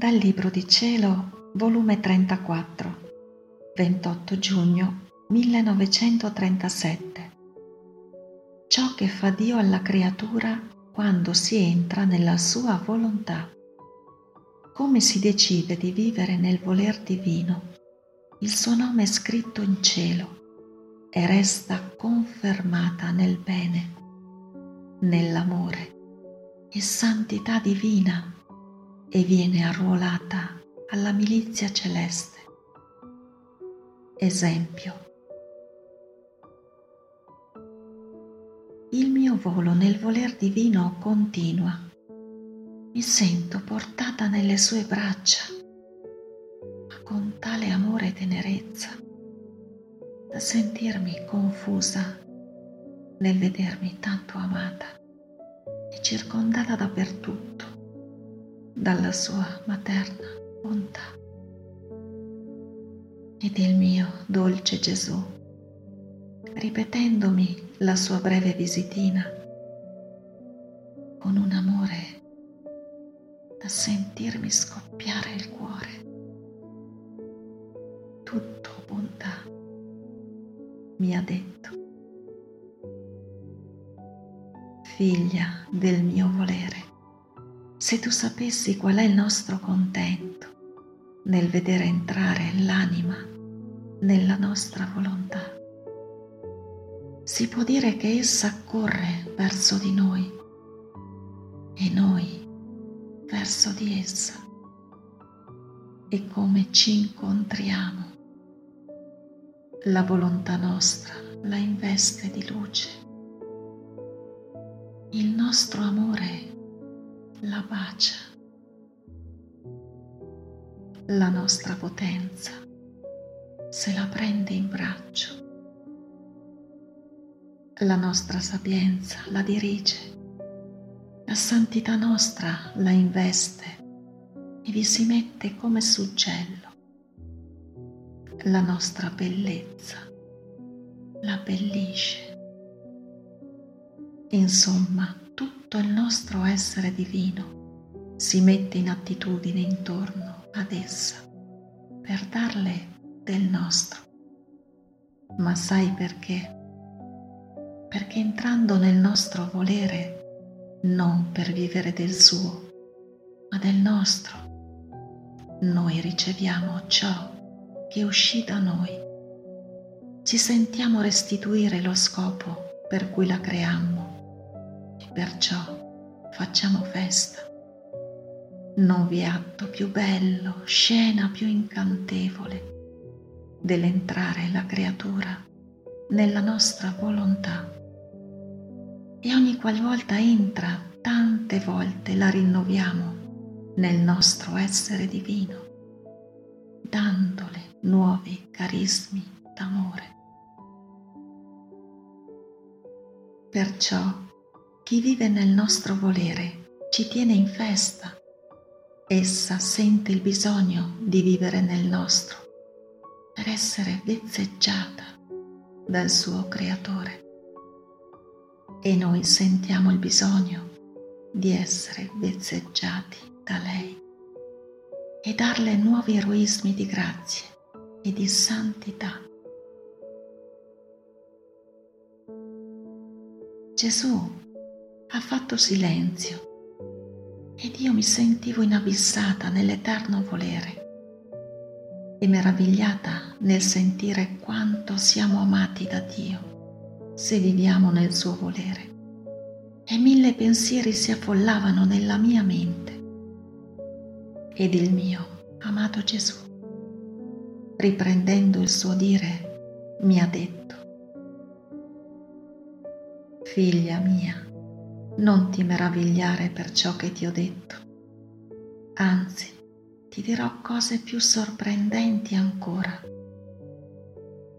Dal Libro di Cielo, volume 34, 28 giugno 1937. Ciò che fa Dio alla creatura quando si entra nella sua volontà. Come si decide di vivere nel voler divino, il suo nome è scritto in cielo e resta confermata nel bene, nell'amore e santità divina e viene arruolata alla milizia celeste. Esempio. Il mio volo nel voler divino continua. Mi sento portata nelle sue braccia, ma con tale amore e tenerezza da sentirmi confusa nel vedermi tanto amata e circondata dappertutto dalla sua materna bontà. Ed il mio dolce Gesù, ripetendomi la sua breve visitina, con un amore da sentirmi scoppiare il cuore, tutto bontà, mi ha detto, figlia del mio volere se tu sapessi qual è il nostro contento nel vedere entrare l'anima nella nostra volontà. Si può dire che essa corre verso di noi e noi verso di essa e come ci incontriamo. La volontà nostra la investe di luce. Il nostro amore la bacia, la nostra potenza se la prende in braccio, la nostra sapienza la dirige, la santità nostra la investe e vi si mette come suggello, la nostra bellezza la abbellisce. Insomma, tutto il nostro essere divino si mette in attitudine intorno ad essa per darle del nostro. Ma sai perché? Perché entrando nel nostro volere, non per vivere del suo, ma del nostro, noi riceviamo ciò che uscì da noi. Ci sentiamo restituire lo scopo per cui la creammo perciò facciamo festa. Non vi è atto più bello, scena più incantevole dell'entrare la creatura nella nostra volontà. E ogni qualvolta entra, tante volte la rinnoviamo nel nostro essere divino, dandole nuovi carismi d'amore. Perciò chi vive nel nostro volere ci tiene in festa. Essa sente il bisogno di vivere nel nostro per essere vezzeggiata dal suo creatore. E noi sentiamo il bisogno di essere vezzeggiati da lei e darle nuovi eroismi di grazie e di santità. Gesù ha fatto silenzio. Ed io mi sentivo inabissata nell'eterno volere. E meravigliata nel sentire quanto siamo amati da Dio se viviamo nel suo volere. E mille pensieri si affollavano nella mia mente. Ed il mio amato Gesù, riprendendo il suo dire, mi ha detto, figlia mia, non ti meravigliare per ciò che ti ho detto. Anzi, ti dirò cose più sorprendenti ancora.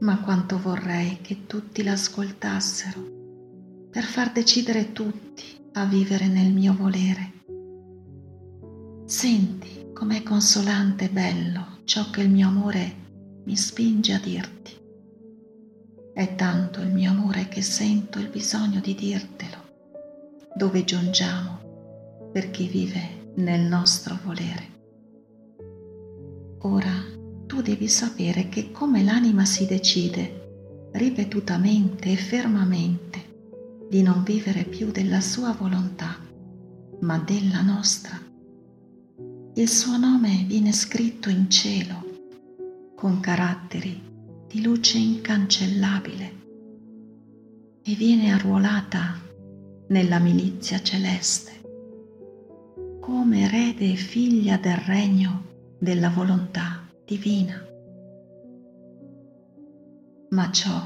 Ma quanto vorrei che tutti l'ascoltassero per far decidere tutti a vivere nel mio volere. Senti com'è consolante e bello ciò che il mio amore mi spinge a dirti. È tanto il mio amore che sento il bisogno di dirtelo dove giungiamo per chi vive nel nostro volere. Ora tu devi sapere che come l'anima si decide ripetutamente e fermamente di non vivere più della sua volontà, ma della nostra, il suo nome viene scritto in cielo con caratteri di luce incancellabile e viene arruolata nella milizia celeste come erede e figlia del regno della volontà divina. Ma ciò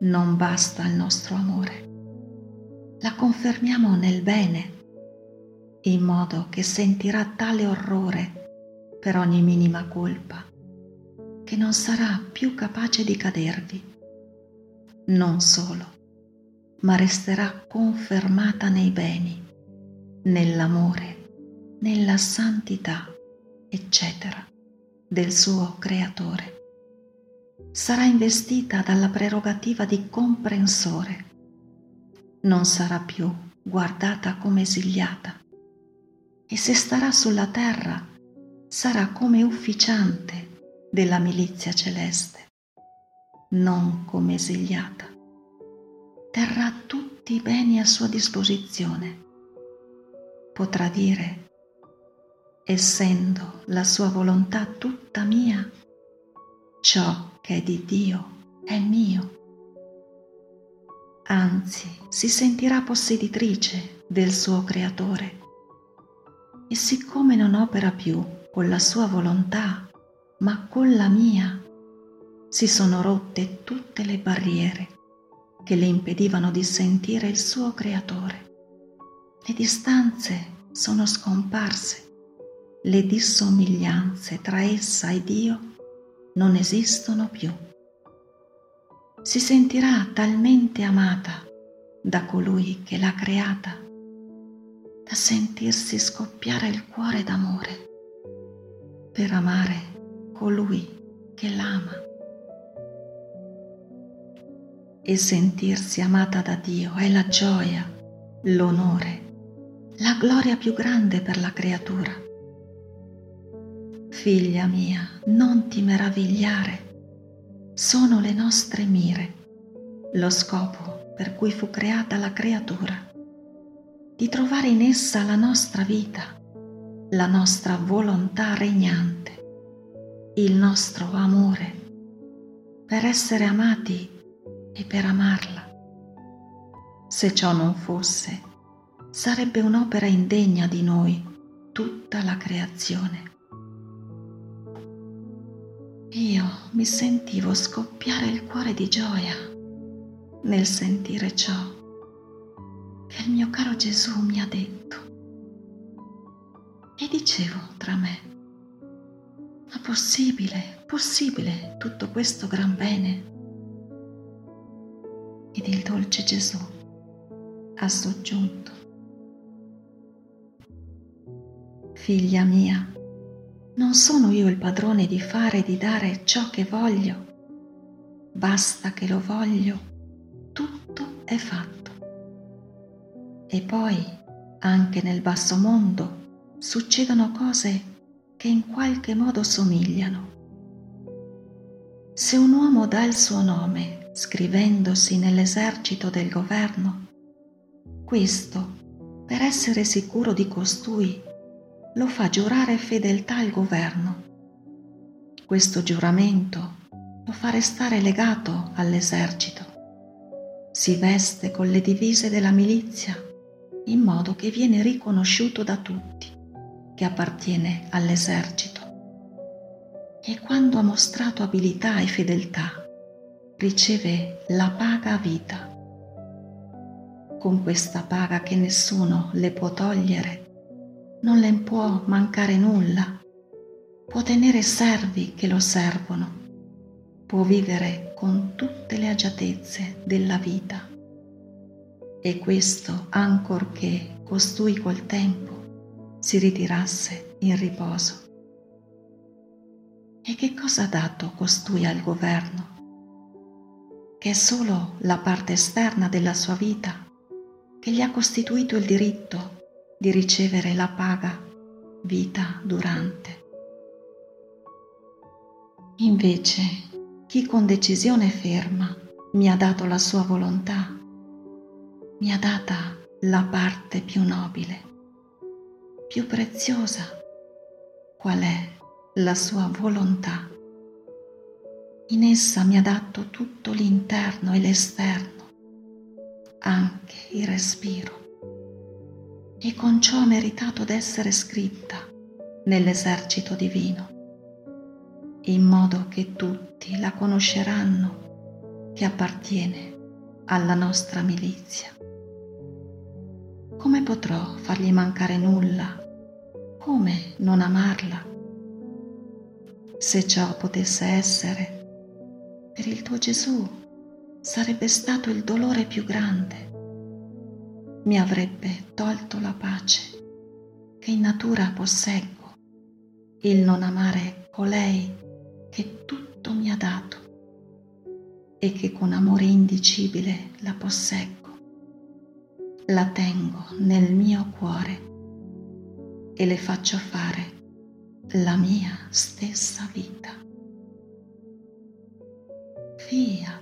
non basta al nostro amore. La confermiamo nel bene, in modo che sentirà tale orrore per ogni minima colpa che non sarà più capace di cadervi. Non solo, ma resterà confermata nei beni, nell'amore nella santità, eccetera, del suo creatore. Sarà investita dalla prerogativa di comprensore. Non sarà più guardata come esiliata e se starà sulla terra sarà come ufficiante della milizia celeste, non come esiliata. Terrà tutti i beni a sua disposizione. Potrà dire essendo la sua volontà tutta mia, ciò che è di Dio è mio. Anzi, si sentirà posseditrice del suo creatore e siccome non opera più con la sua volontà, ma con la mia, si sono rotte tutte le barriere che le impedivano di sentire il suo creatore. Le distanze sono scomparse le dissomiglianze tra essa e Dio non esistono più. Si sentirà talmente amata da colui che l'ha creata da sentirsi scoppiare il cuore d'amore per amare colui che l'ama. E sentirsi amata da Dio è la gioia, l'onore, la gloria più grande per la creatura. Figlia mia, non ti meravigliare, sono le nostre mire, lo scopo per cui fu creata la creatura, di trovare in essa la nostra vita, la nostra volontà regnante, il nostro amore, per essere amati e per amarla. Se ciò non fosse, sarebbe un'opera indegna di noi tutta la creazione. Io mi sentivo scoppiare il cuore di gioia nel sentire ciò che il mio caro Gesù mi ha detto. E dicevo tra me, ma possibile, possibile tutto questo gran bene? Ed il dolce Gesù ha soggiunto, figlia mia, non sono io il padrone di fare e di dare ciò che voglio. Basta che lo voglio, tutto è fatto. E poi, anche nel basso mondo, succedono cose che in qualche modo somigliano. Se un uomo dà il suo nome scrivendosi nell'esercito del governo, questo, per essere sicuro di costui, lo fa giurare fedeltà al governo. Questo giuramento lo fa restare legato all'esercito. Si veste con le divise della milizia in modo che viene riconosciuto da tutti che appartiene all'esercito. E quando ha mostrato abilità e fedeltà, riceve la paga vita. Con questa paga che nessuno le può togliere, non le può mancare nulla, può tenere servi che lo servono, può vivere con tutte le agiatezze della vita. E questo ancorché costui col tempo si ritirasse in riposo. E che cosa ha dato costui al governo? Che è solo la parte esterna della sua vita che gli ha costituito il diritto di ricevere la paga vita durante. Invece, chi con decisione ferma mi ha dato la sua volontà, mi ha data la parte più nobile, più preziosa, qual è la sua volontà. In essa mi ha dato tutto l'interno e l'esterno, anche il respiro, e con ciò ha meritato d'essere scritta nell'esercito divino, in modo che tutti la conosceranno che appartiene alla nostra milizia. Come potrò fargli mancare nulla? Come non amarla? Se ciò potesse essere, per il tuo Gesù sarebbe stato il dolore più grande. Mi avrebbe tolto la pace che in natura posseggo, il non amare colei che tutto mi ha dato e che con amore indicibile la posseggo. La tengo nel mio cuore e le faccio fare la mia stessa vita. 对呀、